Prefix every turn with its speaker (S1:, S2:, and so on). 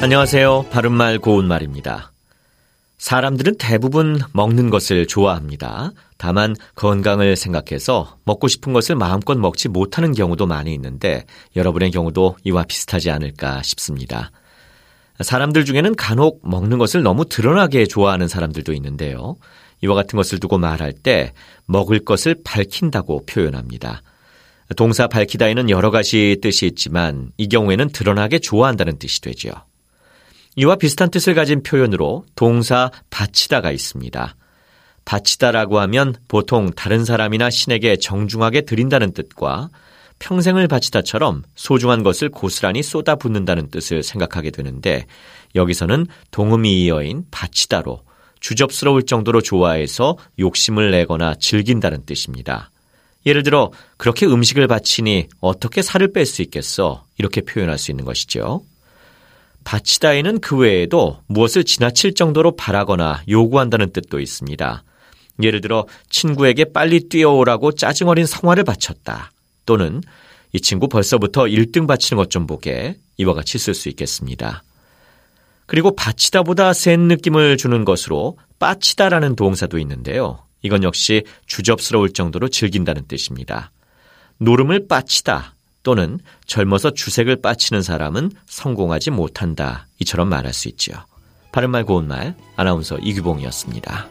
S1: 안녕하세요. 바른말 고운말입니다. 사람들은 대부분 먹는 것을 좋아합니다. 다만 건강을 생각해서 먹고 싶은 것을 마음껏 먹지 못하는 경우도 많이 있는데 여러분의 경우도 이와 비슷하지 않을까 싶습니다. 사람들 중에는 간혹 먹는 것을 너무 드러나게 좋아하는 사람들도 있는데요. 이와 같은 것을 두고 말할 때 먹을 것을 밝힌다고 표현합니다. 동사 밝히다에는 여러 가지 뜻이 있지만 이 경우에는 드러나게 좋아한다는 뜻이 되죠. 이와 비슷한 뜻을 가진 표현으로 동사 바치다가 있습니다. 바치다라고 하면 보통 다른 사람이나 신에게 정중하게 드린다는 뜻과 평생을 바치다처럼 소중한 것을 고스란히 쏟아붓는다는 뜻을 생각하게 되는데 여기서는 동음이 이어인 바치다로 주접스러울 정도로 좋아해서 욕심을 내거나 즐긴다는 뜻입니다. 예를 들어 그렇게 음식을 바치니 어떻게 살을 뺄 수 있겠어? 이렇게 표현할 수 있는 것이죠. 바치다에는 그 외에도 무엇을 지나칠 정도로 바라거나 요구한다는 뜻도 있습니다. 예를 들어 친구에게 빨리 뛰어오라고 짜증 어린 성화를 바쳤다. 또는 이 친구 벌써부터 1등 바치는 것 좀 보게 이와 같이 쓸 수 있겠습니다. 그리고 바치다보다 센 느낌을 주는 것으로 빠치다라는 동사도 있는데요. 이건 역시 주접스러울 정도로 즐긴다는 뜻입니다. 노름을 빠치다 또는 젊어서 주색을 빠치는 사람은 성공하지 못한다. 이처럼 말할 수 있죠. 바른말 고운말 아나운서 이규봉이었습니다.